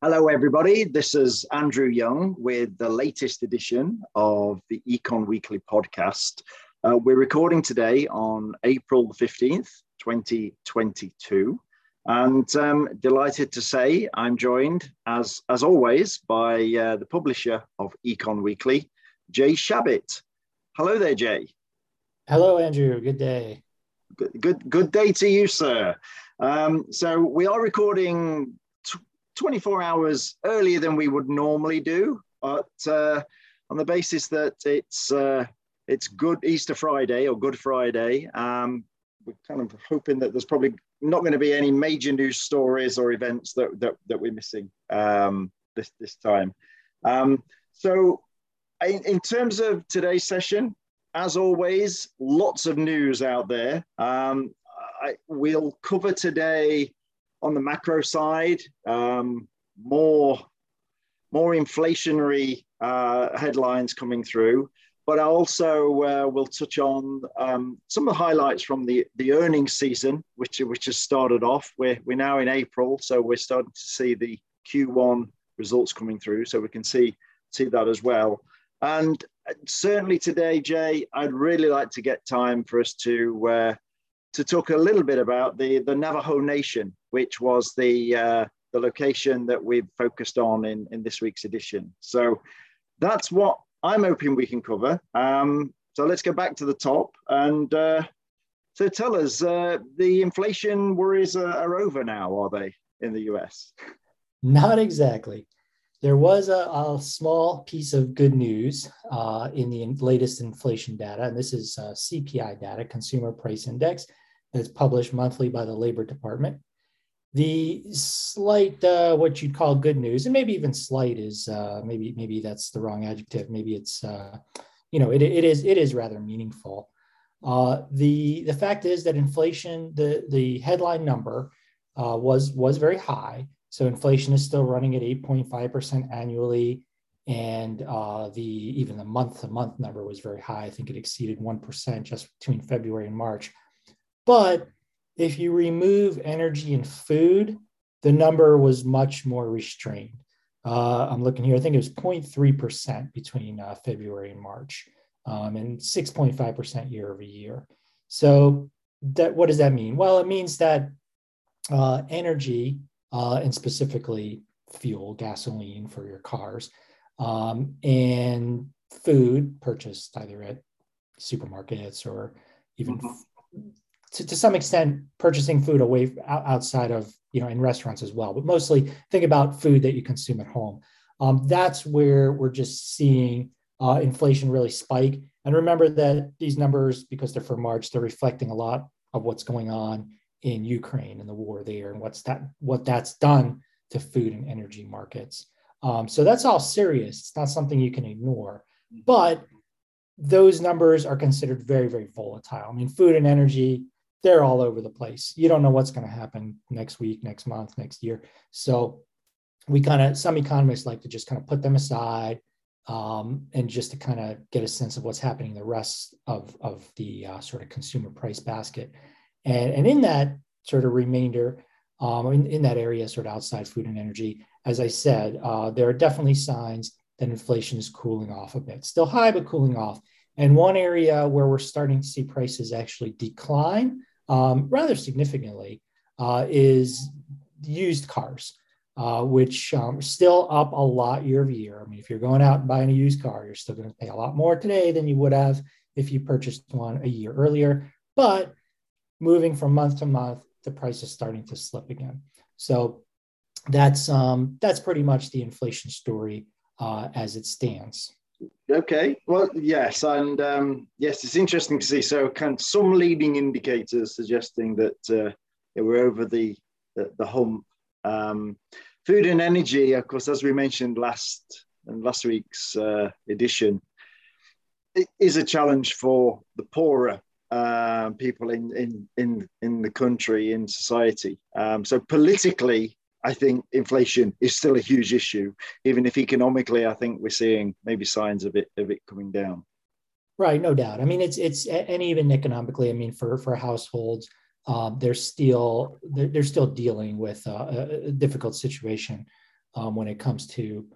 Hello, everybody. This is Andrew Young with the latest edition of the Econ Weekly podcast. Uh, we're recording today on April 15th, 2022. And um, delighted to say I'm joined, as, as always, by uh, the publisher of Econ Weekly, Jay Shabit. Hello there, Jay. Hello, Andrew. Good day. Good, good, good day to you, sir. Um, so we are recording 24 hours earlier than we would normally do, but uh, on the basis that it's uh, it's Good Easter Friday or Good Friday, um, we're kind of hoping that there's probably not going to be any major news stories or events that that, that we're missing um, this this time. Um, so, in, in, terms of today's session, as always, lots of news out there. Um, I, we'll cover today on the macro side, um, more more inflationary uh, headlines coming through, but I also uh, will touch on um, some of the highlights from the the earnings season, which which has started off. We're we're now in April, so we're starting to see the Q1 results coming through, so we can see see that as well. And certainly today, Jay, I'd really like to get time for us to uh, to talk a little bit about the the Navajo Nation which was the uh, the location that we've focused on in, in this week's edition. So that's what I'm hoping we can cover. Um, so let's go back to the top. And uh, so tell us, uh, the inflation worries are, are, over now, are they, in the US? Not exactly. There was a, a small piece of good news uh, in the latest inflation data, and this is uh, CPI data, Consumer Price Index, that's published monthly by the Labor Department. The slight uh, what you'd call good news and maybe even slight is uh, maybe maybe that's the wrong adjective. Maybe it's uh, you know it, it is it is rather meaningful. Uh, the the fact is that inflation the the headline number uh, was was very high. So inflation is still running at 8.5% annually. And uh, the even the month to month number was very high. I think it exceeded 1% just between february and march but if you remove energy and food, the number was much more restrained. Uh, I'm looking here, I think it was 0.3% between uh, February and March, um, and 6.5% year over year. So, that what does that mean? Well, it means that uh, energy, uh, and specifically fuel, gasoline for your cars, um, and food purchased either at supermarkets or even mm-hmm to, to some extent purchasing food away outside of you know in restaurants as well but mostly think about food that you consume at home. Um, that's where we're just seeing uh, inflation really spike. And remember that these numbers because they're for march they're reflecting a lot of what's going on in ukraine and the war there and what's that what that's done to food and energy markets. Um, so that's all serious. It's not something you can ignore. But those numbers are considered very very volatile. I mean food and energy they're all over the place. You don't know what's going to happen next week, next month, next year. So we kind of some economists like to just kind of put them aside um, and just to kind of get a sense of what's happening the rest of of the uh, sort of consumer price basket. And and in that sort of remainder, um, in, in that area, sort of outside food and energy, as I said, uh, there are definitely signs that inflation is cooling off a bit. Still high, but cooling off. And one area where we're starting to see prices actually decline um, rather significantly uh, is used cars, uh, which um, are still up a lot year over year. I mean, if you're going out and buying a used car, you're still going to pay a lot more today than you would have if you purchased one a year earlier. But moving from month to month, the price is starting to slip again. So that's um, that's pretty much the inflation story uh, as it stands. Okay. Well, yes, and um, yes, it's interesting to see. So, of some leading indicators suggesting that uh, we're over the the, the hump. Um, food and energy, of course, as we mentioned last and last week's uh, edition, it is a challenge for the poorer uh, people in in in in the country in society. Um, so politically, I think inflation is still a huge issue, even if economically, I think we're seeing maybe signs of it of it coming down. Right, no doubt. I mean, it's it's and even economically, I mean, for for households, um, they're still they're, they're, still dealing with uh, a, a difficult situation um, when it comes to,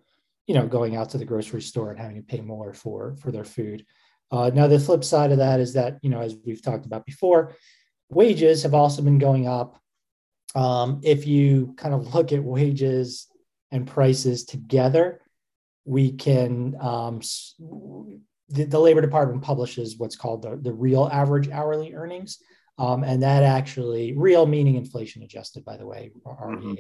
you know, going out to the grocery store and having to pay more for for their food. Uh, now, the flip side of that is that, you know, as we've talked about before, wages have also been going up. Um, if you kind of look at wages and prices together, we can, um, the, the, Labor Department publishes what's called the, the real average hourly earnings. Um, and that actually, real meaning inflation adjusted, by the way, mm-hmm.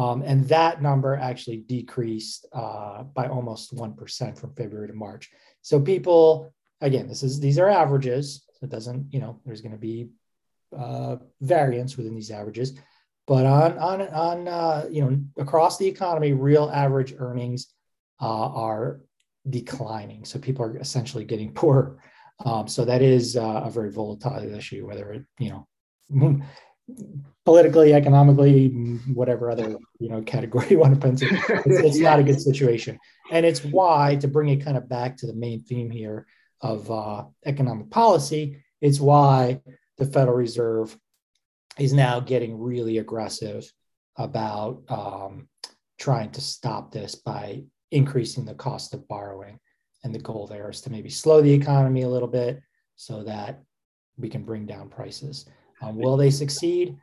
Um, and that number actually decreased uh, by almost 1% from February to March. So people again, this is these are averages. So it doesn't, you know, there's going to be uh, variance within these averages. But on on on uh, you know across the economy, real average earnings uh, are declining. So people are essentially getting poorer. Um, so that is uh, a very volatile issue, whether it you know politically, economically, whatever other you know category you want to it. It's, it's not a good situation, and it's why to bring it kind of back to the main theme here of uh, economic policy. It's why the Federal Reserve is now getting really aggressive about um, trying to stop this by increasing the cost of borrowing. And the goal there is to maybe slow the economy a little bit so that we can bring down prices. Um, will they succeed?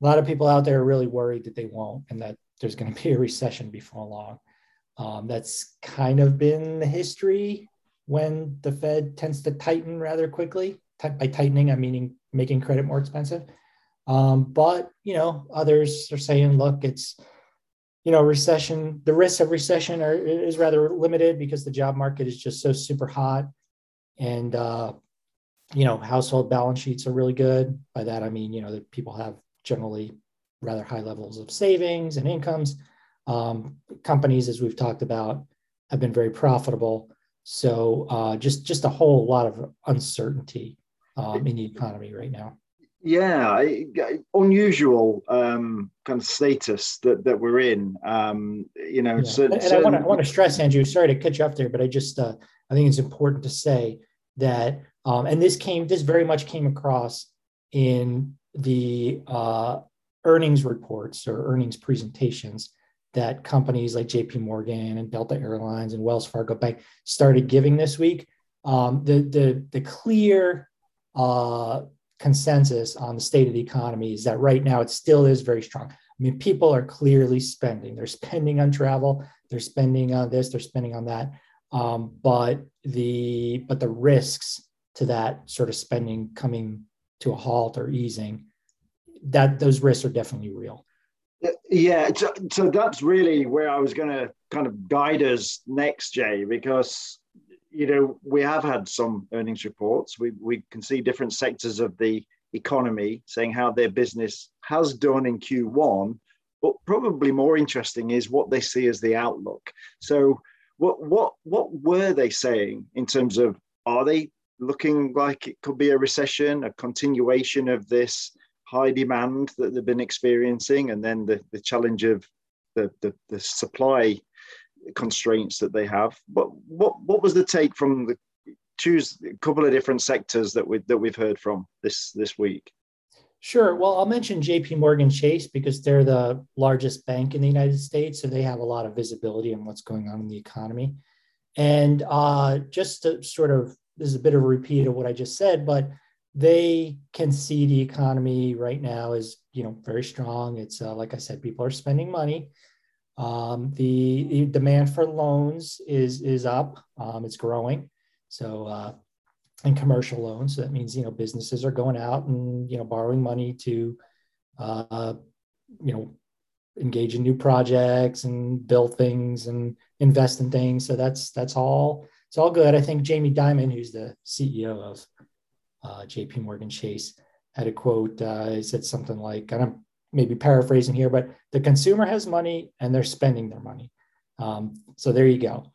A lot of people out there are really worried that they won't and that there's going to be a recession before long. Um, that's kind of been the history when the Fed tends to tighten rather quickly. By tightening, I'm meaning making credit more expensive. Um, but you know, others are saying, look, it's you know, recession. The risks of recession are is rather limited because the job market is just so super hot, and uh, you know, household balance sheets are really good. By that, I mean you know that people have generally rather high levels of savings and incomes. Um, companies, as we've talked about, have been very profitable. So uh, just just a whole lot of uncertainty um, in the economy right now. Yeah, unusual um, kind of status that, that we're in. Um, you know, yeah. so, and, and I want to I want to stress, Andrew. Sorry to cut you off there, but I just uh, I think it's important to say that, um, and this came this very much came across in the uh, earnings reports or earnings presentations that companies like JP Morgan and Delta Airlines and Wells Fargo Bank started giving this week. Um, the, the, the clear uh, consensus on the state of the economy is that right now it still is very strong. I mean, people are clearly spending. They're spending on travel. They're spending on this. They're spending on that. Um, but the but the risks to that sort of spending coming to a halt or easing, that those risks are definitely real. Yeah, so, so that's really where I was going to kind of guide us next, Jay, because you know we have had some earnings reports. We we can see different sectors of the economy saying how their business has done in Q1, but probably more interesting is what they see as the outlook. So, what what what were they saying in terms of are they looking like it could be a recession, a continuation of this? high demand that they've been experiencing, and then the, the challenge of the, the, the supply constraints that they have. But what what was the take from the choose a couple of different sectors that we that we've heard from this this week? Sure. Well, I'll mention JP Morgan Chase because they're the largest bank in the United States. So they have a lot of visibility on what's going on in the economy. And uh, just to sort of, this is a bit of a repeat of what I just said, but they can see the economy right now is you know very strong. It's uh, like I said, people are spending money. Um, the, the, demand for loans is is up. Um, it's growing. So uh, and commercial loans. So that means you know businesses are going out and you know borrowing money to uh, you know engage in new projects and build things and invest in things. So that's that's all it's all good. I think Jamie Dimon, who's the CEO of uh, JP Morgan Chase had a quote. Uh, he said something like, and I'm maybe paraphrasing here, but the consumer has money and they're spending their money. Um, so there you go.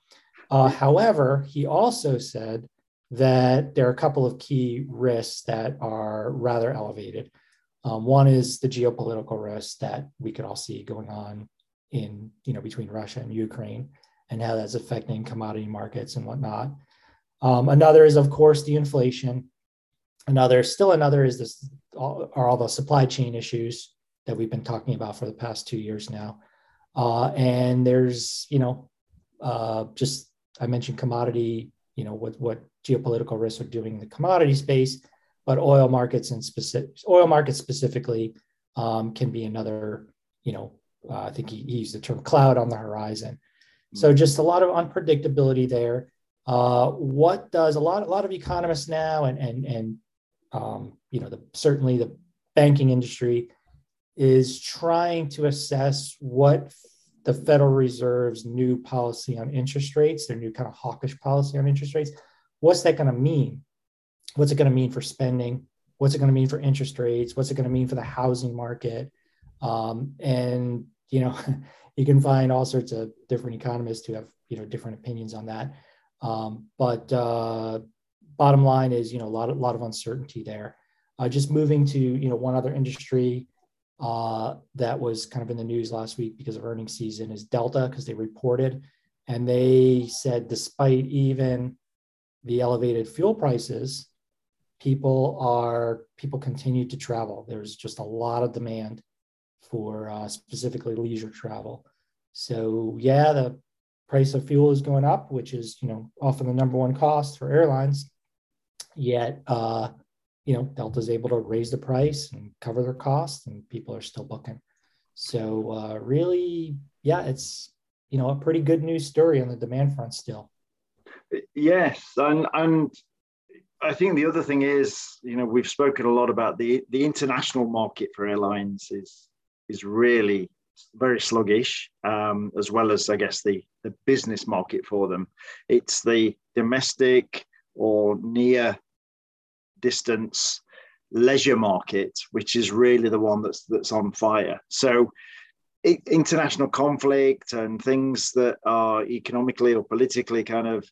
Uh, however, he also said that there are a couple of key risks that are rather elevated. Um, one is the geopolitical risks that we could all see going on in, you know, between Russia and Ukraine and how that's affecting commodity markets and whatnot. Um, another is, of course, the inflation. Another, still another is this are all the supply chain issues that we've been talking about for the past two years now. Uh, and there's, you know, uh, just I mentioned commodity, you know, what what geopolitical risks are doing in the commodity space, but oil markets and specific oil markets specifically um, can be another, you know, uh, I think he, he, used the term cloud on the horizon. So mm-hmm. just a lot of unpredictability there. Uh, what does a lot a lot of economists now and and and um, you know the certainly the banking industry is trying to assess what the Federal Reserve's new policy on interest rates, their new kind of hawkish policy on interest rates, what's that going to mean? What's it going to mean for spending? What's it going to mean for interest rates? What's it going to mean for the housing market? Um, and you know, you can find all sorts of different economists who have you know different opinions on that. Um, but uh, bottom line is, you know, a lot of lot of uncertainty there. Uh, just moving to you know one other industry uh, that was kind of in the news last week because of earnings season is Delta because they reported and they said despite even the elevated fuel prices, people are people continue to travel. There's just a lot of demand for uh, specifically leisure travel. So yeah, the price of fuel is going up, which is you know often the number one cost for airlines. Yet uh, you know, Delta's able to raise the price and cover their costs, and people are still booking. So uh, really, yeah, it's you know a pretty good news story on the demand front still. Yes, and and I think the other thing is, you know, we've spoken a lot about the the international market for airlines is is really very sluggish, um, as well as I guess the the business market for them. It's the domestic or near distance leisure market, which is really the one that's that's on fire. So international conflict and things that are economically or politically kind of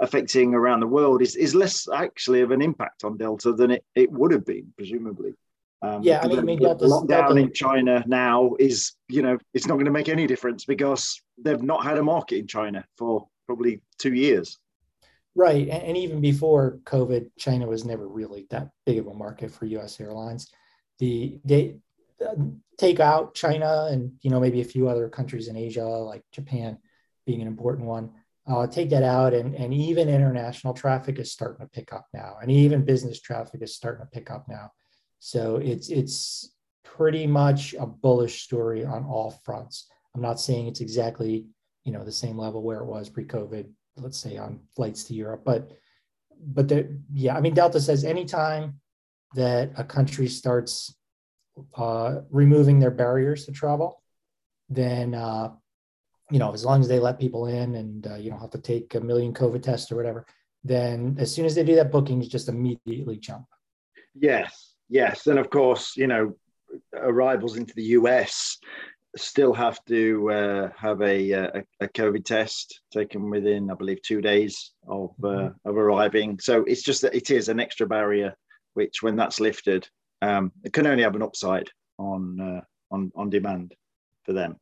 affecting around the world is, is less actually of an impact on Delta than it, it would have been, presumably. Um, yeah, I mean, I mean Delta's, lockdown Delta... in China now is, you know, it's not going to make any difference because they've not had a market in China for probably two years. Right. And, and, even before COVID, China was never really that big of a market for US airlines. The they uh, take out China and you know maybe a few other countries in Asia like Japan being an important one. Uh, take that out and, and even international traffic is starting to pick up now and even business traffic is starting to pick up now so it's it's pretty much a bullish story on all fronts i'm not saying it's exactly you know the same level where it was pre-covid let's say on flights to Europe. But but the, yeah, I mean Delta says anytime that a country starts uh, removing their barriers to travel, then uh, you know as long as they let people in and uh, you don't have to take a million COVID tests or whatever, then as soon as they do that, bookings just immediately jump. Yes, yes, and of course you know arrivals into the US still have to uh, have a, uh, a, a COVID test taken within, I believe, two days of uh, mm-hmm. of arriving. So it's just that it is an extra barrier, which when that's lifted, um, it can only have an upside on uh, on on demand for them.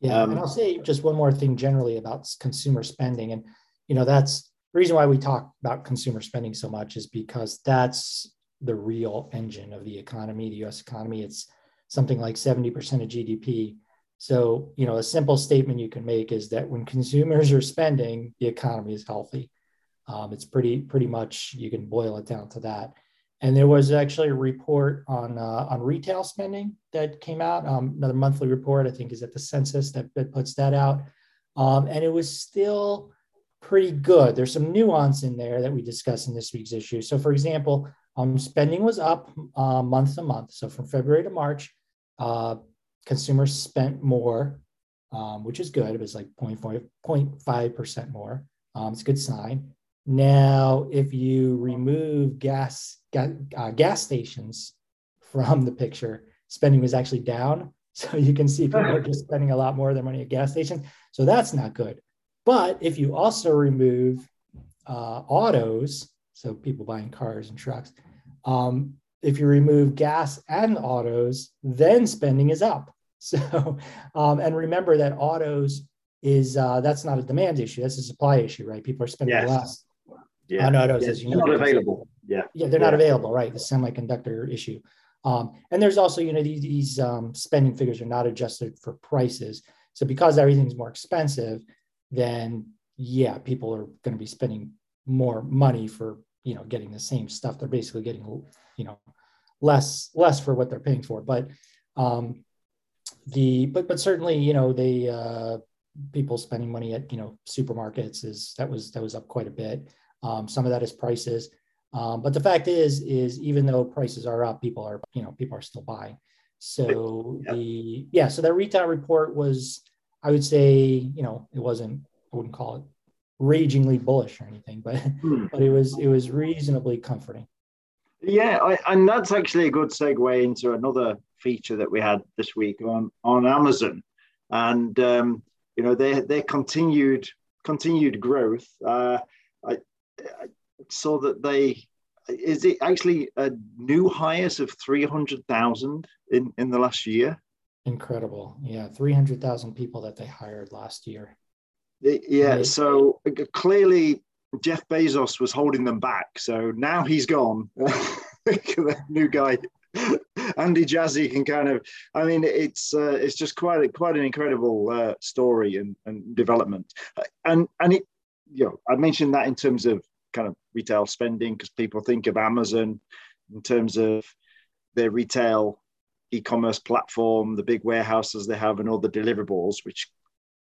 Yeah, um, and I'll say just one more thing generally about consumer spending, and you know that's the reason why we talk about consumer spending so much is because that's the real engine of the economy, the U.S. economy. It's something like 70% of GDP so, you know, a simple statement you can make is that when consumers are spending, the economy is healthy. Um, it's pretty pretty much you can boil it down to that. And there was actually a report on uh, on retail spending that came out. Um, another monthly report, I think, is at the census that, that puts that out, um, and it was still pretty good. There's some nuance in there that we discuss in this week's issue. So, for example, um, spending was up uh, month to month. So from February to March, uh, consumers spent more, um, which is good. It was like 0.5% more. Um, it's a good sign. Now, if you remove gas, gas, uh, gas stations from the picture, spending was actually down. So you can see people are just spending a lot more of their money at gas stations. So that's not good. But if you also remove uh, autos, so people buying cars and trucks, um, if you remove gas and autos, then spending is up. So, um, and remember that autos is uh, that's not a demand issue. That's a supply issue, right? People are spending yes. less yeah. on autos, as you know. Not available. Yeah. Yeah, they're yeah. not available, right? The semiconductor issue. Um, and there's also, you know, these, these um, spending figures are not adjusted for prices. So because everything's more expensive, then yeah, people are going to be spending more money for you know getting the same stuff. They're basically getting you know less less for what they're paying for. But um, the but but certainly you know they uh, people spending money at you know supermarkets is that was that was up quite a bit. Um, some of that is prices, um, but the fact is is even though prices are up, people are you know people are still buying. So yeah. the yeah, so that retail report was I would say you know it wasn't I wouldn't call it ragingly bullish or anything, but hmm. but it was it was reasonably comforting. Yeah, I, and that's actually a good segue into another feature that we had this week on on Amazon, and um, you know their their continued continued growth. Uh, I, I saw that they is it actually a new highest of three hundred thousand in in the last year. Incredible, yeah, three hundred thousand people that they hired last year. Yeah, so clearly Jeff Bezos was holding them back. So now he's gone. new guy, Andy Jassy can kind of. I mean, it's uh, it's just quite a, quite an incredible uh, story and, and development. And and it, you know, I mentioned that in terms of kind of retail spending because people think of Amazon in terms of their retail e-commerce platform, the big warehouses they have, and all the deliverables, which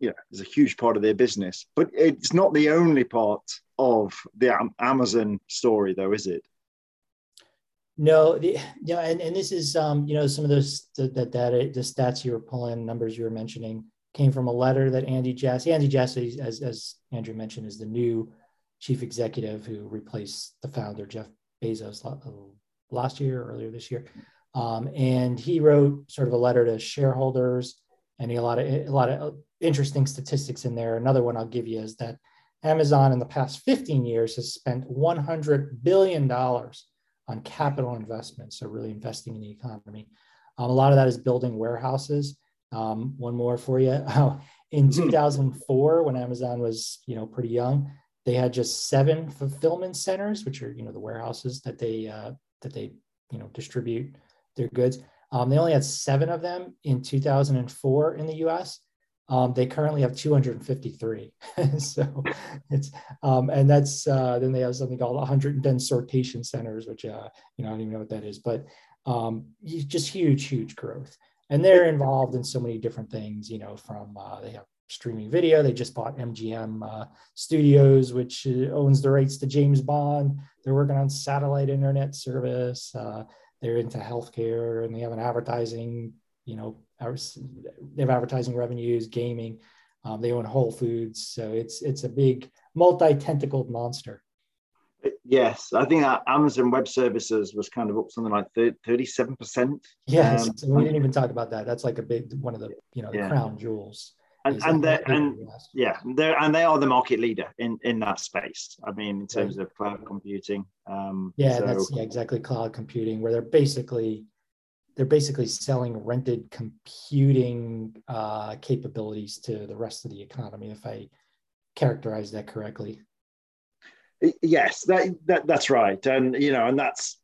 you know is a huge part of their business. But it's not the only part of the Amazon story, though, is it? No, the, you know, and, and this is um, you know some of those the data, the stats you were pulling, numbers you were mentioning came from a letter that Andy Jassy, Andy Jassy, as as Andrew mentioned, is the new chief executive who replaced the founder Jeff Bezos last year, earlier this year, um, and he wrote sort of a letter to shareholders and a lot of a lot of interesting statistics in there. Another one I'll give you is that Amazon in the past 15 years has spent 100 billion dollars on capital investments, so really investing in the economy. Um, a lot of that is building warehouses. Um, one more for you. in mm-hmm. 2004, when Amazon was you know pretty young, they had just seven fulfillment centers, which are you know the warehouses that they uh, that they you know distribute their goods. Um, they only had seven of them in 2004 in the U.S. Um, they currently have 253. so it's, um, and that's, uh, then they have something called 110 sortation centers, which, uh, you know, I don't even know what that is, but um, just huge, huge growth. And they're involved in so many different things, you know, from, uh, they have streaming video. They just bought MGM uh, Studios, which uh, owns the rights to James Bond. They're working on satellite internet service. Uh, they're into healthcare and they have an advertising you know they have advertising revenues gaming um, they own whole foods so it's it's a big multi-tentacled monster yes i think that amazon web services was kind of up something like 37% yes um, so we didn't even talk about that that's like a big one of the you know the yeah. crown jewels and, and they and yeah they're and they are the market leader in in that space i mean in terms right. of cloud computing um yeah so, that's yeah, exactly cloud computing where they're basically they're basically selling rented computing uh, capabilities to the rest of the economy if i characterize that correctly yes that, that that's right and you know and that's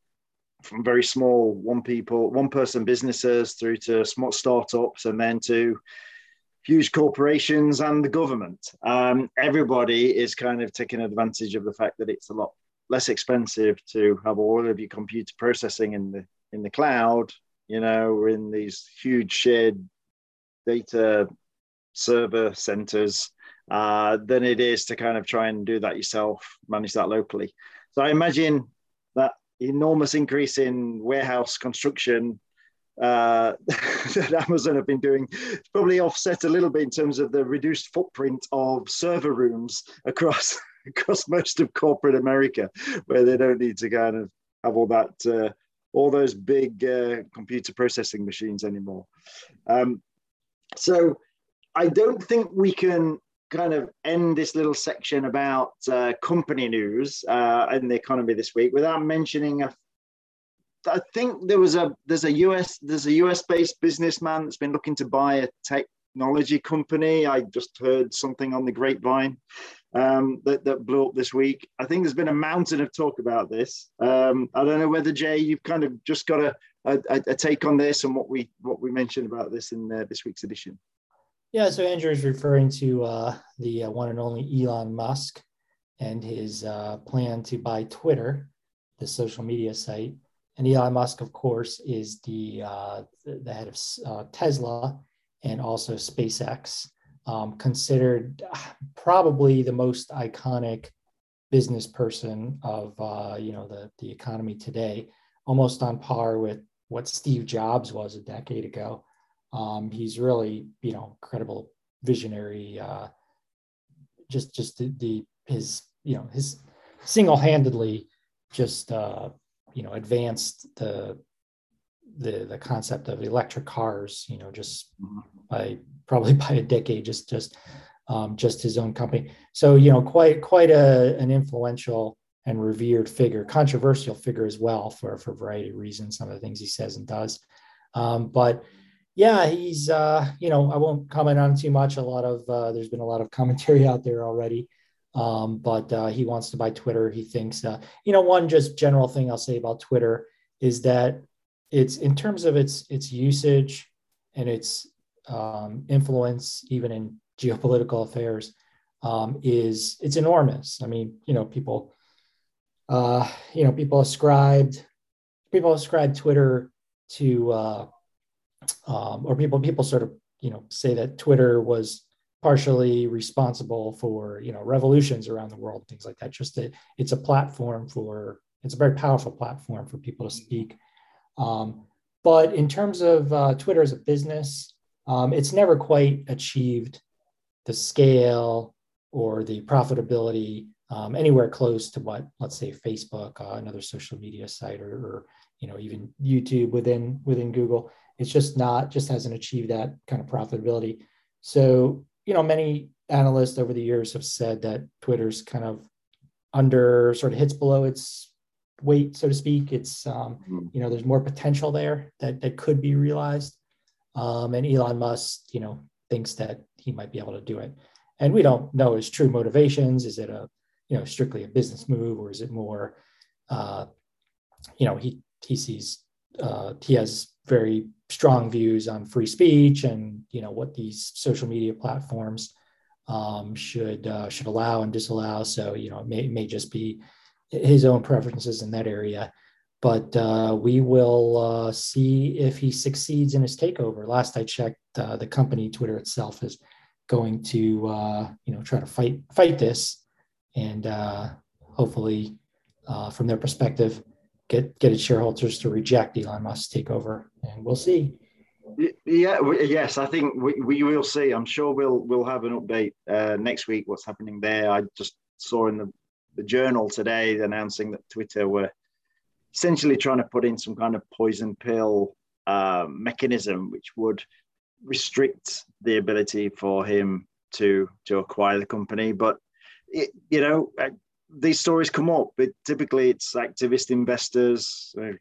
from very small one people one person businesses through to small startups and then to huge corporations and the government. Um, everybody is kind of taking advantage of the fact that it's a lot less expensive to have all of your computer processing in the in the cloud, you know, we're in these huge shared data server centers, uh, than it is to kind of try and do that yourself, manage that locally. So I imagine that enormous increase in warehouse construction uh, that Amazon have been doing probably offset a little bit in terms of the reduced footprint of server rooms across across most of corporate America, where they don't need to kind of have all that uh, all those big uh, computer processing machines anymore. Um, so I don't think we can kind of end this little section about uh, company news uh, in the economy this week without mentioning a I think there was a there's a US there's a US based businessman that's been looking to buy a technology company. I just heard something on the grapevine um, that that blew up this week. I think there's been a mountain of talk about this. Um, I don't know whether Jay you've kind of just got a, a, a take on this and what we what we mentioned about this in uh, this week's edition. Yeah, so Andrew is referring to uh, the uh, one and only Elon Musk and his uh, plan to buy Twitter, the social media site. And Elon Musk, of course, is the uh, the head of Tesla and also SpaceX, um, considered probably the most iconic business person of uh, you know the the economy today, almost on par with what Steve Jobs was a decade ago. Um, he's really, you know, incredible visionary. Uh, just, just the, the his, you know, his single-handedly just, uh, you know, advanced the the the concept of electric cars. You know, just by probably by a decade, just just um, just his own company. So you know, quite quite a an influential and revered figure, controversial figure as well for for a variety of reasons. Some of the things he says and does, um, but yeah, he's uh, you know I won't comment on too much. A lot of uh, there's been a lot of commentary out there already, um, but uh, he wants to buy Twitter. He thinks uh, you know one just general thing I'll say about Twitter is that it's in terms of its its usage and its um, influence even in geopolitical affairs um, is it's enormous. I mean you know people uh, you know people ascribed people ascribe Twitter to uh, um, or people people sort of you know say that Twitter was partially responsible for you know revolutions around the world, things like that. Just that it's a platform for it's a very powerful platform for people to speak. Um, but in terms of uh, Twitter as a business, um, it's never quite achieved the scale or the profitability um, anywhere close to what, let's say, Facebook, uh, another social media site, or, or, you know even YouTube within within Google it's just not, just hasn't achieved that kind of profitability. So, you know, many analysts over the years have said that Twitter's kind of under sort of hits below its weight, so to speak. It's, um, hmm. you know, there's more potential there that, that could be realized. Um, and Elon Musk, you know, thinks that he might be able to do it. And we don't know his true motivations. Is it a, you know, strictly a business move or is it more, uh, you know, he, he sees, uh, he has very strong views on free speech and you know what these social media platforms um, should uh, should allow and disallow. So you know it may, it may just be his own preferences in that area. But uh, we will uh, see if he succeeds in his takeover. Last I checked, uh, the company Twitter itself is going to uh, you know try to fight fight this, and uh, hopefully, from their perspective, get get its shareholders to reject Elon Musk's takeover, and we'll see. Yeah, yes, I think we, we will see. I'm sure we'll we'll have an update uh, next week. What's happening there? I just saw in the, the journal today announcing that Twitter were essentially trying to put in some kind of poison pill uh, mechanism, which would restrict the ability for him to to acquire the company. But it, you know, these stories come up, but typically it's activist investors. Uh,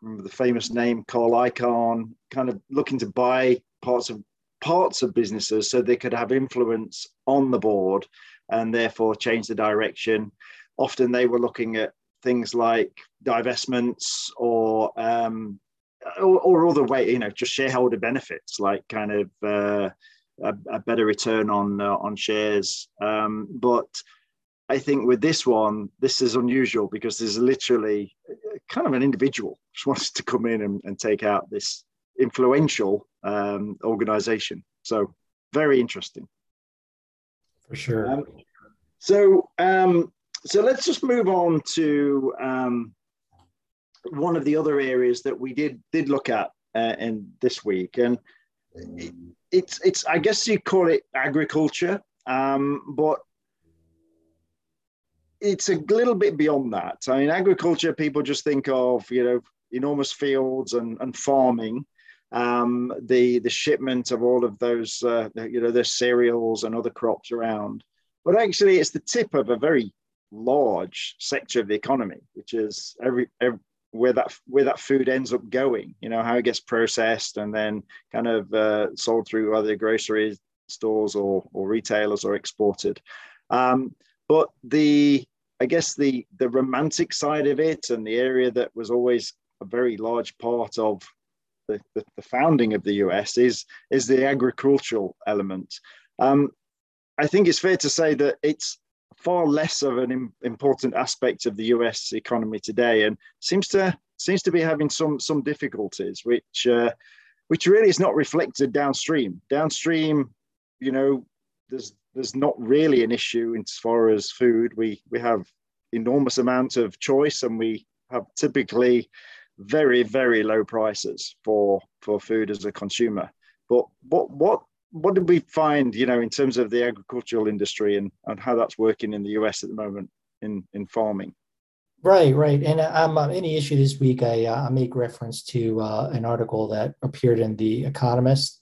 remember the famous name Carl Icahn, kind of looking to buy parts of parts of businesses so they could have influence on the board and therefore change the direction. Often they were looking at things like divestments or um, or, or other way, you know, just shareholder benefits, like kind of uh, a, a, better return on uh, on shares. Um, but I think with this one, this is unusual because there's literally kind of an individual just wants to come in and, and take out this influential um, organization. So very interesting. For sure. Um, so um, so let's just move on to um, one of the other areas that we did did look at uh, in this week, and it, it's it's I guess you call it agriculture, um, but it's a little bit beyond that. I mean, agriculture, people just think of, you know, enormous fields and, and farming. Um, the the shipment of all of those, uh, you know, the cereals and other crops around. But actually, it's the tip of a very large sector of the economy, which is every, every where that where that food ends up going. You know, how it gets processed and then kind of uh, sold through other grocery stores or or retailers or exported. Um, but the I guess the the romantic side of it and the area that was always a very large part of the, the, the, founding of the US is is the agricultural element. Um, I think it's fair to say that it's far less of an important aspect of the US economy today, and seems to seems to be having some some difficulties, which uh, which really is not reflected downstream. Downstream, you know, there's there's not really an issue as far as food. We we have enormous amount of choice, and we have typically very very low prices for for food as a consumer. But what what what did we find, you know, in terms of the agricultural industry and, and how that's working in the US at the moment in, in farming? Right, right. And um, uh, the issue this week, I, uh, I make reference to uh, an article that appeared in The Economist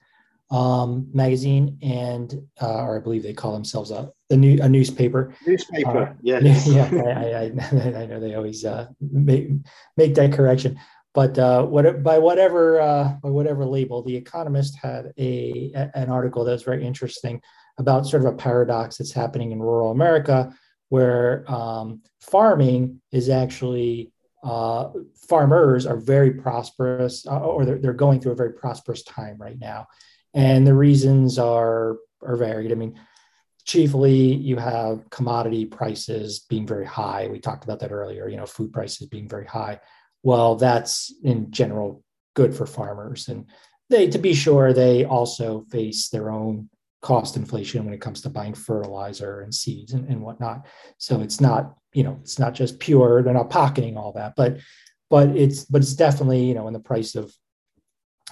um, magazine, and uh, or I believe they call themselves a, a, new, a newspaper. Newspaper, uh, yeah. Yeah, I, I, I, know they always uh, make, make that correction. But uh, what, by whatever uh, by whatever label, The Economist had a, an article that was very interesting about sort of a paradox that's happening in rural America, where um, farming is actually uh, farmers are very prosperous, uh, or they're, they're going through a very prosperous time right now, and the reasons are are varied. I mean, chiefly you have commodity prices being very high. We talked about that earlier. You know, food prices being very high well, that's in general good for farmers. And they, to be sure, they also face their own cost inflation when it comes to buying fertilizer and seeds and, and whatnot. So it's not, you know, it's not just pure, they're not pocketing all that, but but it's but it's definitely, you know, when the price of,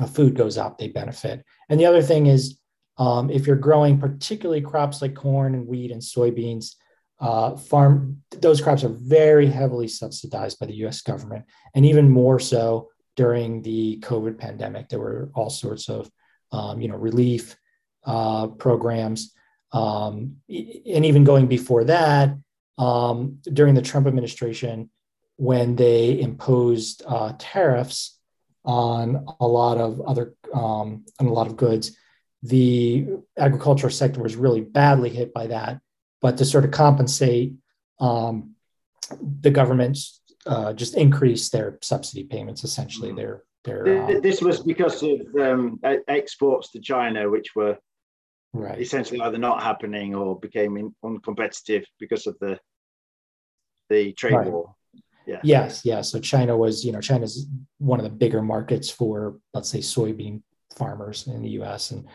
of food goes up, they benefit. And the other thing is um, if you're growing particularly crops like corn and wheat and soybeans, uh, farm those crops are very heavily subsidized by the U.S. government, and even more so during the COVID pandemic. There were all sorts of um, you know relief uh, programs, um, and even going before that, um, during the Trump administration, when they imposed uh, tariffs on a lot of other um, on a lot of goods, the agricultural sector was really badly hit by that but to sort of compensate, um, the government uh, just increased their subsidy payments. Essentially, mm-hmm. their their. Um, this was because of um, exports to China, which were right. essentially either not happening or became uncompetitive because of the the trade right. war. Yeah. Yes, yeah. So China was, you know, China's one of the bigger markets for, let's say, soybean farmers in the U.S. And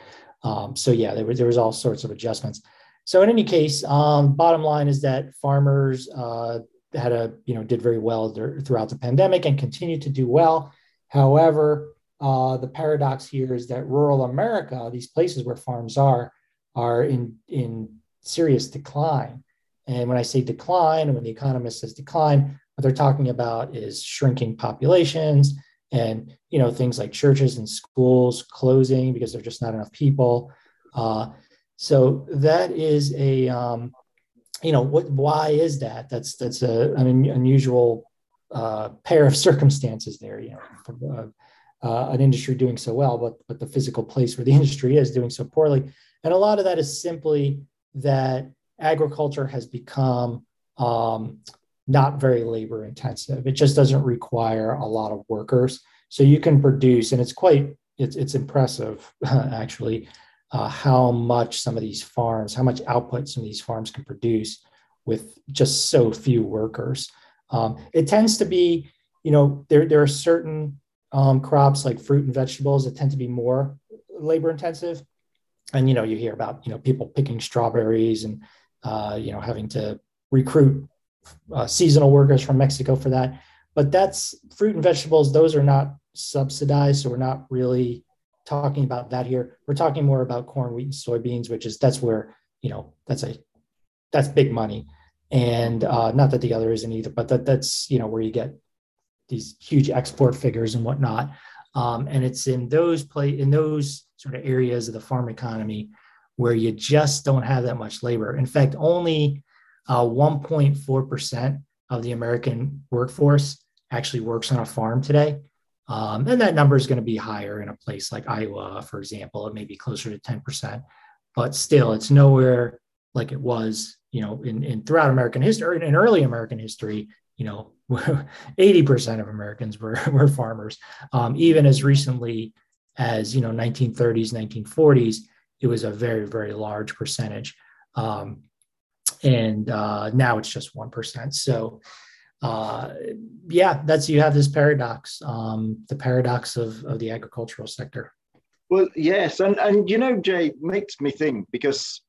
um, so, yeah, there was there was all sorts of adjustments. So in any case, um, bottom line is that farmers uh, had a you know did very well there, throughout the pandemic and continue to do well. However, uh, the paradox here is that rural America, these places where farms are, are in in serious decline. And when I say decline, and when the economist says decline, what they're talking about is shrinking populations and you know things like churches and schools closing because there's just not enough people. Uh, so that is a, um, you know, what? Why is that? That's that's a, an unusual uh, pair of circumstances there. You know, uh, uh, an industry doing so well, but but the physical place where the industry is doing so poorly, and a lot of that is simply that agriculture has become um, not very labor intensive. It just doesn't require a lot of workers, so you can produce, and it's quite it's it's impressive actually uh, how much some of these farms, how much output some of these farms can produce with just so few workers. Um, it tends to be, you know, there, there are certain um, crops like fruit and vegetables that tend to be more labor intensive. And, you know, you hear about, you know, people picking strawberries and, uh, you know, having to recruit uh, seasonal workers from Mexico for that. But that's fruit and vegetables, those are not subsidized. So we're not really talking about that here. We're talking more about corn, wheat, and soybeans, which is that's where you know that's a that's big money, and uh, not that the other isn't either, but that that's you know where you get these huge export figures and whatnot. Um, and it's in those play in those sort of areas of the farm economy where you just don't have that much labor. In fact, only uh, 1.4% of the American workforce actually works on a farm today. Um, and that number is going to be higher in a place like Iowa, for example. It may be closer to 10%, but still, it's nowhere like it was, you know, in, in throughout American history, in early American history, you know, 80% of Americans were, were farmers. Um, even as recently as, you know, 1930s, 1940s, it was a very, very large percentage. Um, and uh, now it's just 1%. So, uh, yeah, that's you have this paradox, um, the paradox of, of the agricultural sector. Well, yes, and and you know, Jay makes me think because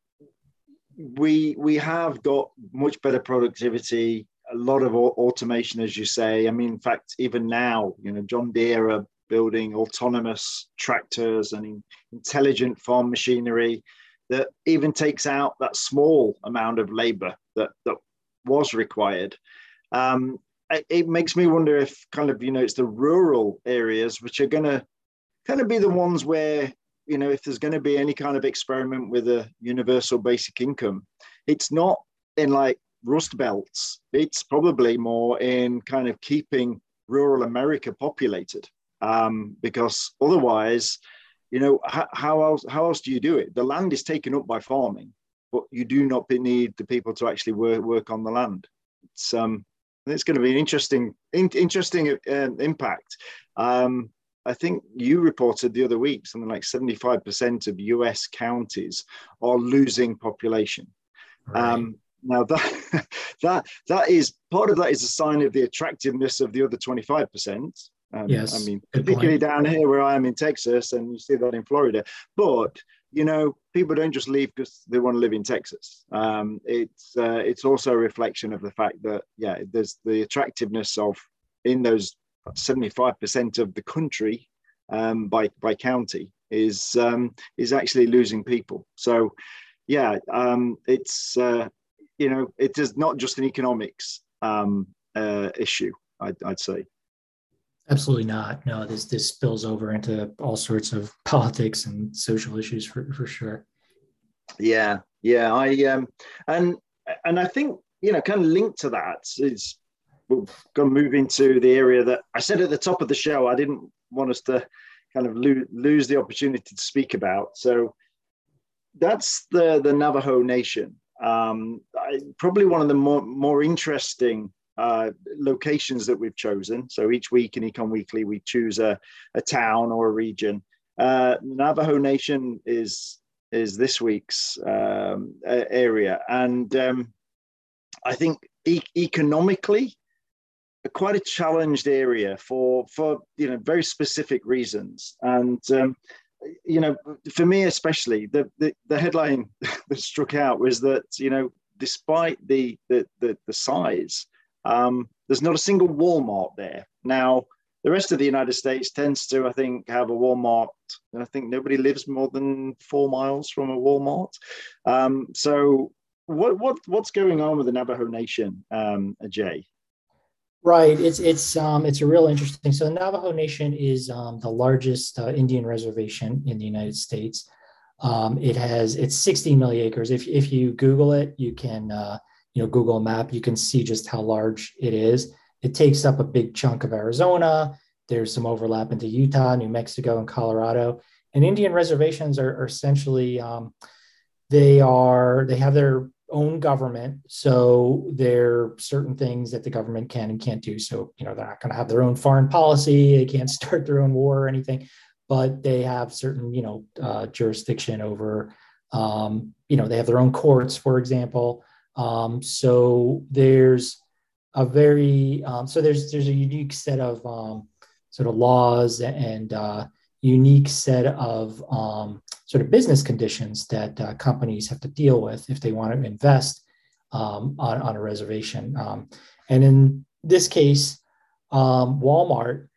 we we have got much better productivity, a lot of automation, as you say. I mean, in fact, even now, you know, John Deere are building autonomous tractors and intelligent farm machinery that even takes out that small amount of labor that that was required um, it, it, makes me wonder if kind of you know it's the rural areas which are going to kind of be the ones where you know if there's going to be any kind of experiment with a universal basic income it's not in like rust belts. It's probably more in kind of keeping rural america populated. Um, because otherwise you know how, how else how else do you do it? The land is taken up by farming but you do not need the people to actually work, work on the land. It's um it's going to be an interesting, in, interesting uh, impact. Um, I think you reported the other week something like 75% of US counties are losing population. Right. Um, now that that that is part of that is a sign of the attractiveness of the other 25%. Um, yes. I mean, particularly down here where I am in Texas, and you see that in Florida. But you know, people don't just leave because they want to live in Texas. Um, it's uh, it's also a reflection of the fact that yeah, there's the attractiveness of in those 75% of the country um, by by county is um, is actually losing people. So yeah, um, it's uh, you know it is not just an economics um, uh, issue. I'd, I'd say. Absolutely not. No, this this spills over into all sorts of politics and social issues for for sure. Yeah, yeah. I um and and I think you know kind of linked to that is we're going to move into the area that I said at the top of the show. I didn't want us to kind of lo- lose the opportunity to speak about. So that's the the Navajo Nation. Um, I, probably one of the more more interesting uh, locations that we've chosen. So each week in Econ Weekly, we choose a, a town or a region. Uh, Navajo Nation is is this week's um, area, and um, I think e- economically, quite a challenged area for for you know very specific reasons. And um, you know, for me especially, the the, the headline that struck out was that you know, despite the the the, the size um, there's not a single Walmart there. Now, the rest of the United States tends to, I think, have a Walmart. And I think nobody lives more than four miles from a Walmart. Um, so, what, what what's going on with the Navajo Nation, um, Jay? Right. It's it's um, it's a real interesting. So, the Navajo Nation is um, the largest uh, Indian reservation in the United States. Um, it has it's 60 million acres. If if you Google it, you can. Uh, you know Google Map, you can see just how large it is. It takes up a big chunk of Arizona. There's some overlap into Utah, New Mexico, and Colorado. And Indian reservations are, are essentially um, they are they have their own government, so there are certain things that the government can and can't do. So you know they're not going to have their own foreign policy. They can't start their own war or anything, but they have certain you know uh, jurisdiction over. Um, you know they have their own courts, for example. Um, so there's a very um, so there's there's a unique set of um, sort of laws and uh, unique set of um, sort of business conditions that uh, companies have to deal with if they want to invest um, on, on a reservation. Um, and in this case, Walmart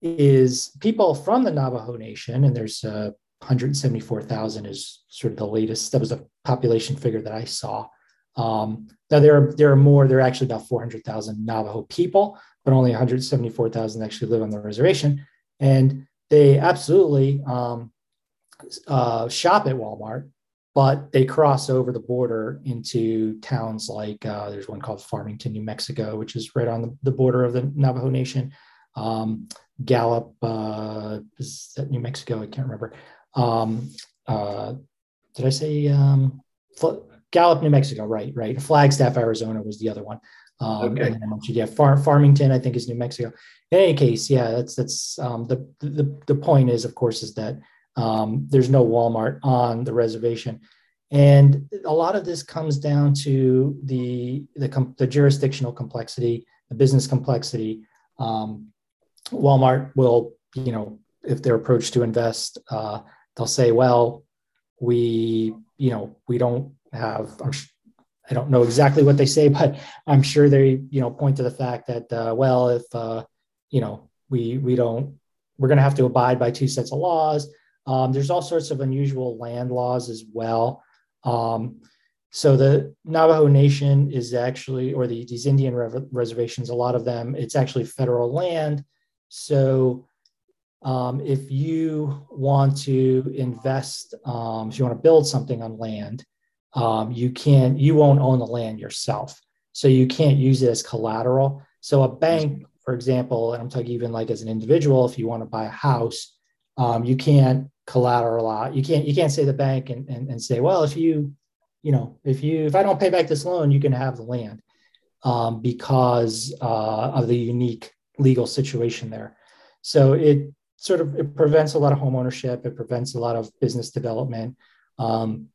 is people from the Navajo Nation, and there's uh, 174,000 is sort of the latest. That was a population figure that I saw. Um, now there are there are more. There are actually about 400,000 Navajo people, but only 174,000 actually live on the reservation, and they absolutely um, uh, shop at Walmart, but they cross over the border into towns like uh, there's one called Farmington, New Mexico, which is right on the, the border of the Navajo Nation. Um, Gallup, uh, is that New Mexico? I can't remember. Um, uh, did I say um, Gallup, New Mexico, right, right. Flagstaff, Arizona was the other one. Um, okay. And then yeah, Far, Farmington, I think, is New Mexico. In any case, yeah, that's that's um, the, the the point is, of course, is that um, there's no Walmart on the reservation, and a lot of this comes down to the the, com- the jurisdictional complexity, the business complexity. Um, Walmart will, you know, if they're approached to invest, uh, they'll say, well, we, you know, we don't have. I don't know exactly what they say, but I'm sure they, you know, point to the fact that, uh, well, if uh, you know, we we don't, we're going to have to abide by two sets of laws. Um, there's all sorts of unusual land laws as well. Um, so the Navajo Nation is actually, or the, these Indian reservations, a lot of them, it's actually federal land. So um, if you want to invest, um, if you want to build something on land, um, you can't, you won't own the land yourself. So you can't use it as collateral. So a bank, for example, and I'm talking even like as an individual, if you want to buy a house, um, you can't collateral You can't you can't say the bank and, and, and say, well, if you, you know, if you if I don't pay back this loan, you can have the land um, because uh, of the unique legal situation there. So it sort of it prevents a lot of home ownership. It prevents a lot of business development. Um,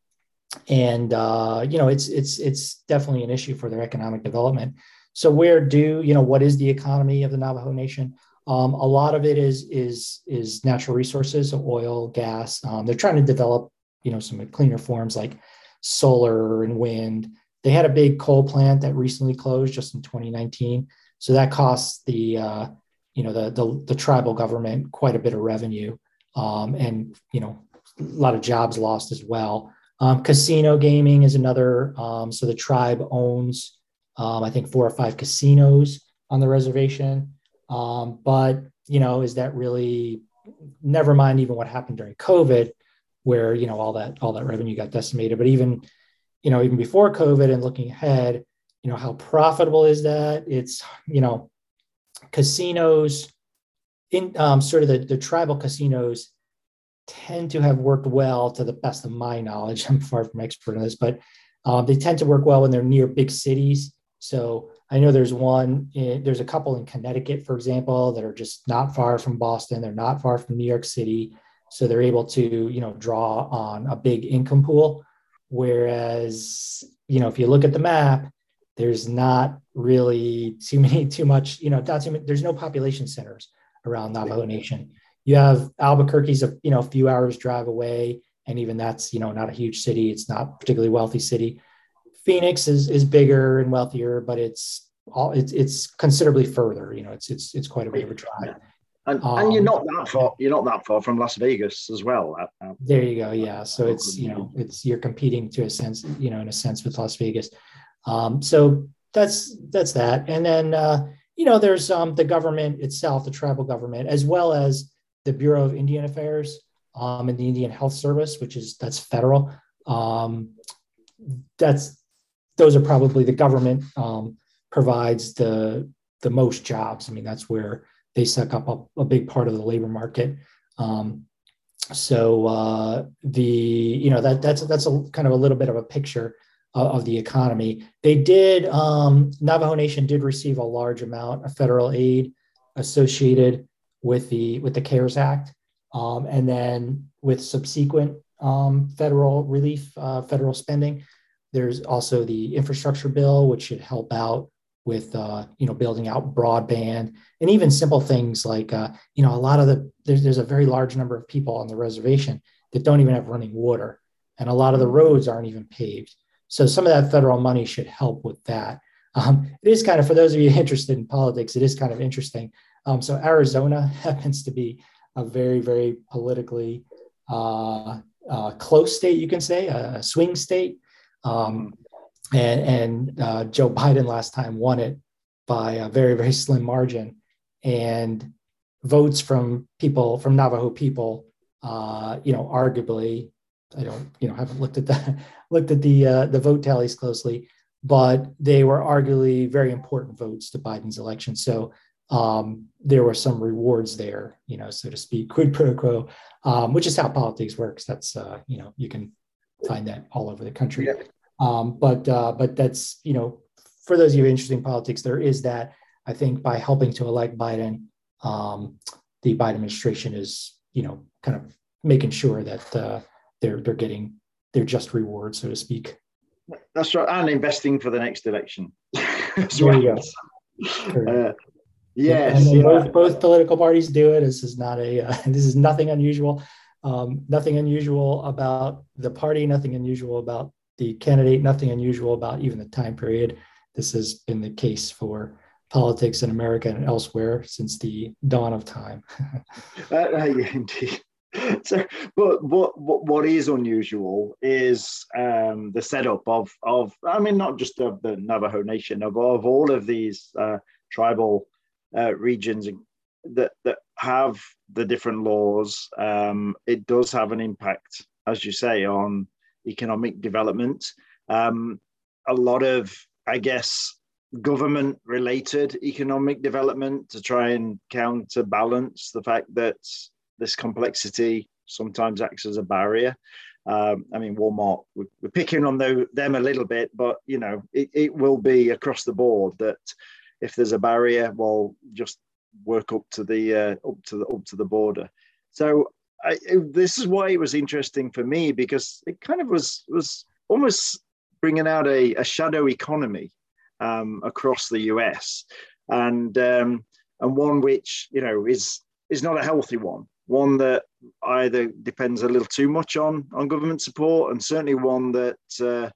and uh, you know it's it's it's definitely an issue for their economic development. So where do you know what is the economy of the Navajo Nation? Um, a lot of it is is is natural resources, oil, gas. Um, they're trying to develop you know some cleaner forms like solar and wind. They had a big coal plant that recently closed just in 2019, so that costs the uh, you know the, the, the tribal government quite a bit of revenue, um, and you know a lot of jobs lost as well. Um, casino gaming is another. Um, so the tribe owns, um, I think, four or five casinos on the reservation. Um, but you know, is that really? Never mind, even what happened during COVID, where you know all that all that revenue got decimated. But even you know, even before COVID and looking ahead, you know, how profitable is that? It's you know, casinos in um, sort of the, the tribal casinos tend to have worked well to the best of my knowledge. I'm far from expert on this, but um, they tend to work well when they're near big cities. So I know there's one, in, there's a couple in Connecticut, for example, that are just not far from Boston. They're not far from New York City. So they're able to, you know, draw on a big income pool. Whereas, you know, if you look at the map, there's not really too many, too much, you know, not too many, there's no population centers around Navajo Nation. You have Albuquerque's a you know a few hours drive away, and even that's you know not a huge city. It's not a particularly wealthy city. Phoenix is is bigger and wealthier, but it's all it's it's considerably further. You know, it's it's it's quite a bit of a drive. And, um, and you're not that far. You're not that far from Las Vegas as well. Uh, there you go. Yeah. So it's you know it's you're competing to a sense you know in a sense with Las Vegas. Um, so that's that's that. And then uh, you know there's um, the government itself, the tribal government, as well as the Bureau of Indian Affairs um, and the Indian Health Service, which is that's federal. Um, that's those are probably the government um, provides the the most jobs. I mean, that's where they suck up a, a big part of the labor market. Um, so uh, the you know that that's that's a kind of a little bit of a picture of, of the economy. They did um, Navajo Nation did receive a large amount of federal aid associated with the with the CARES Act, um, and then with subsequent um, federal relief, uh, federal spending. There's also the infrastructure bill, which should help out with uh, you know building out broadband and even simple things like uh, you know a lot of the there's, there's a very large number of people on the reservation that don't even have running water, and a lot of the roads aren't even paved. So some of that federal money should help with that. Um, it is kind of for those of you interested in politics, it is kind of interesting. Um, so Arizona happens to be a very, very politically uh, uh, close state, you can say, a swing state. Um, and and uh, Joe Biden last time won it by a very, very slim margin. And votes from people, from Navajo people, uh, you know, arguably, I don't, you know, haven't looked at the looked at the uh, the vote tallies closely, but they were arguably very important votes to Biden's election. So um, there were some rewards there, you know, so to speak, quid pro quo, um, which is how politics works. That's uh, you know you can find that all over the country. Yeah. Um, but uh, but that's you know for those of you interested in politics, there is that. I think by helping to elect Biden, um, the Biden administration is, you know, kind of making sure that uh, they're they're getting their just reward, so to speak. That's right, and investing for the next election. there you go. Uh, yes, yeah. both, both political parties do it. This is not a uh, this is nothing unusual. Um, nothing unusual about the party. Nothing unusual about the candidate. Nothing unusual about even the time period. This has been the case for politics in America and elsewhere since the dawn of time. uh, uh, yeah, indeed. So, but what, what what is unusual is um, the setup of of I mean not just of the Navajo Nation of of all of these uh, tribal uh, regions that that have the different laws. Um, it does have an impact, as you say, on economic development. Um, a lot of, I guess, government related economic development to try and counterbalance the fact that this complexity sometimes acts as a barrier. Um, I mean, Walmart, we're, picking on the, them a little bit, but you know, it, it will be across the board that if there's a barrier, well, just work up to the uh, up to the up to the border. So I, this is why it was interesting for me because it kind of was was almost bringing out a, a shadow economy um, across the US, and um, and one which you know is is not a healthy one. One that either depends a little too much on on government support, and certainly one that uh,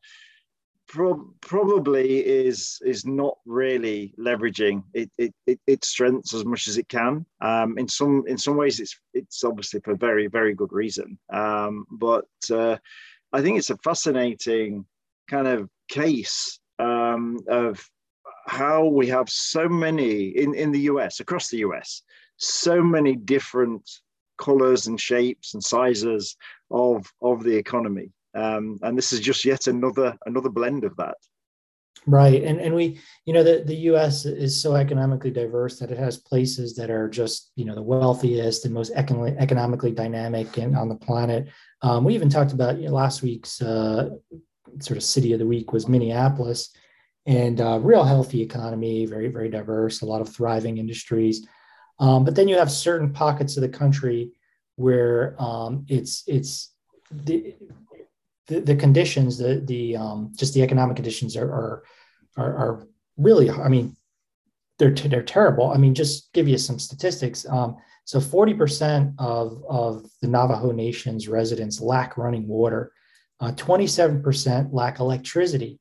pro- probably is is not really leveraging it, it, it, its strengths as much as it can. Um, in some in some ways, it's it's obviously for very very good reason. Um, but uh, I think it's a fascinating kind of case um, of how we have so many in, in the US, across the US, so many different colors and shapes and sizes of, of the economy. Um, and this is just yet another another blend of that. Right, and and we, you know, the the U.S. is so economically diverse that it has places that are just, you know, the wealthiest and most econ- economically dynamic and on the planet. Um, we even talked about you know, last week's uh, sort of city of the week was Minneapolis, and uh, real healthy economy, very very diverse, a lot of thriving industries. Um, but then you have certain pockets of the country where um, it's it's the, the, the conditions, the the um, just the economic conditions are are are, are really, I mean, they're they're terrible. I mean, just give you some statistics. Um, so 40% of, of the Navajo Nation's residents lack running water. Uh, 27% lack electricity.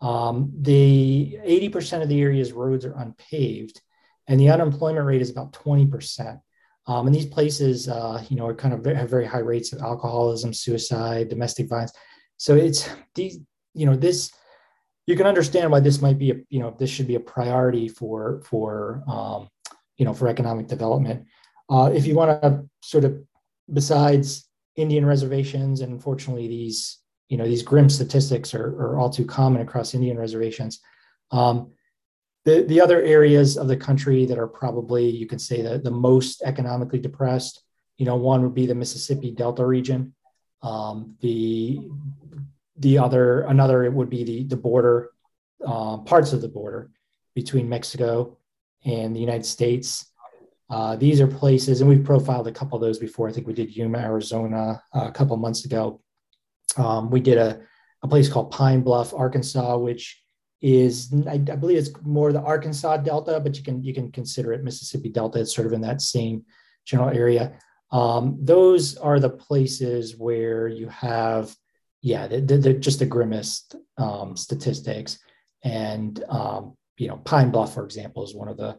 Um, the 80% of the area's roads are unpaved, and the unemployment rate is about 20%. Um, and these places, uh, you know, are kind of have very high rates of alcoholism, suicide, domestic violence. So it's these, you know, this. You can understand why this might be a, you know, this should be a priority for for um, you know for economic development. Uh, if you want to sort of, besides Indian reservations, and unfortunately these you know these grim statistics are, are all too common across Indian reservations. Um, the, the other areas of the country that are probably you can say the, the most economically depressed, you know, one would be the Mississippi Delta region. Um, the the other another it would be the the border uh, parts of the border between Mexico and the United States. Uh, these are places, and we've profiled a couple of those before. I think we did Yuma, Arizona, uh, a couple months ago. Um, we did a, a place called Pine Bluff, Arkansas, which is I, I, believe it's more the Arkansas Delta, but you can you can consider it Mississippi Delta. It's sort of in that same general area. Um, those are the places where you have, yeah, they're, they're just the grimmest um, statistics. And um, you know, Pine Bluff, for example, is one of the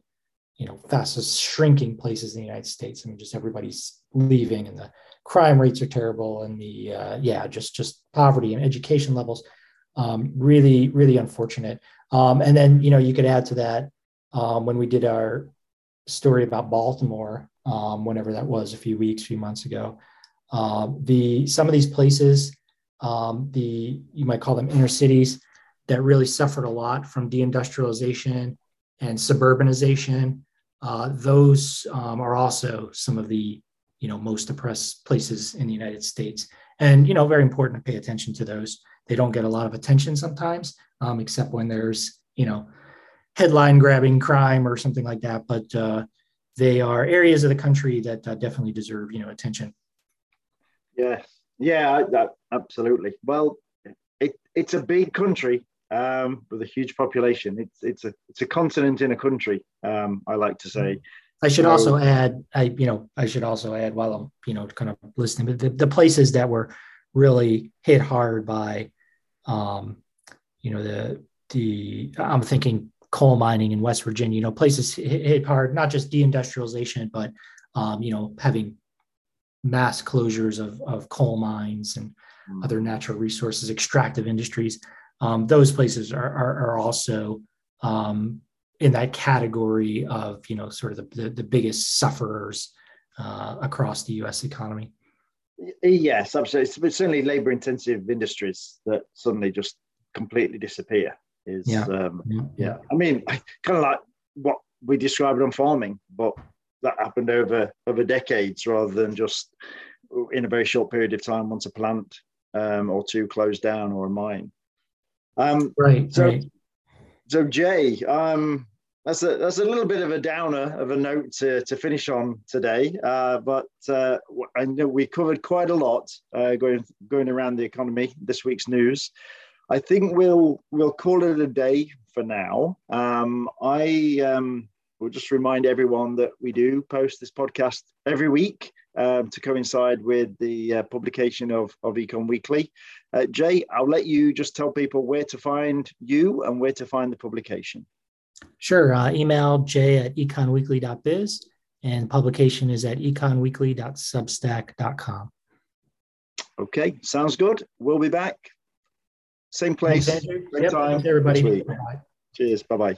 you know fastest shrinking places in the United States. I mean, just everybody's leaving, and the crime rates are terrible, and the uh, yeah, just just poverty and education levels, um, really really unfortunate. Um, and then you know you could add to that um, when we did our story about Baltimore, um, whenever that was, a few weeks, few months ago. Uh, the some of these places, um, the you might call them inner cities, that really suffered a lot from deindustrialization and suburbanization uh, those um, are also some of the you know most depressed places in the United States, and you know very important to pay attention to those. They don't get a lot of attention sometimes, um, except when there's you know, headline grabbing crime or something like that, but uh, they are areas of the country that uh, definitely deserve, you know, attention. Yeah, yeah, that, absolutely. Well, it, it's a big country um, with a huge population. It's it's a it's a continent in a country. Um, I like to say. I should so, also add, I you know, I should also add while I'm you know kind of listening, but the, the places that were really hit hard by, um, you know, the the I'm thinking coal mining in West Virginia. You know, places hit, hit hard, not just deindustrialization, but um, you know, having mass closures of of coal mines and mm. other natural resources, extractive industries. Um, those places are are, are also um, in that category of you know sort of the the, the biggest sufferers uh, across the U.S. economy. Yes, absolutely. It's certainly labor-intensive industries that suddenly just completely disappear. Is yeah, um, yeah. yeah. I mean, kind of like what we described on farming, but that happened over over decades rather than just in a very short period of time once a plant um, or two closed down or a mine. Um, right. So, right. so Jay, um, that's a that's a little bit of a downer of a note to, to finish on today. Uh, but uh, I know we covered quite a lot uh, going going around the economy this week's news. I think we'll we'll call it a day for now. Um, I um, will just remind everyone that we do post this podcast every week um, to coincide with the uh, publication of, of Econ Weekly. Uh, Jay, I'll let you just tell people where to find you and where to find the publication. Sure. Uh, email j at econweekly.biz and publication is at econweekly.substack.com. Okay, sounds good. We'll be back. Same place, Thanks, same yep, time. Thanks, everybody. Cheers. Bye bye.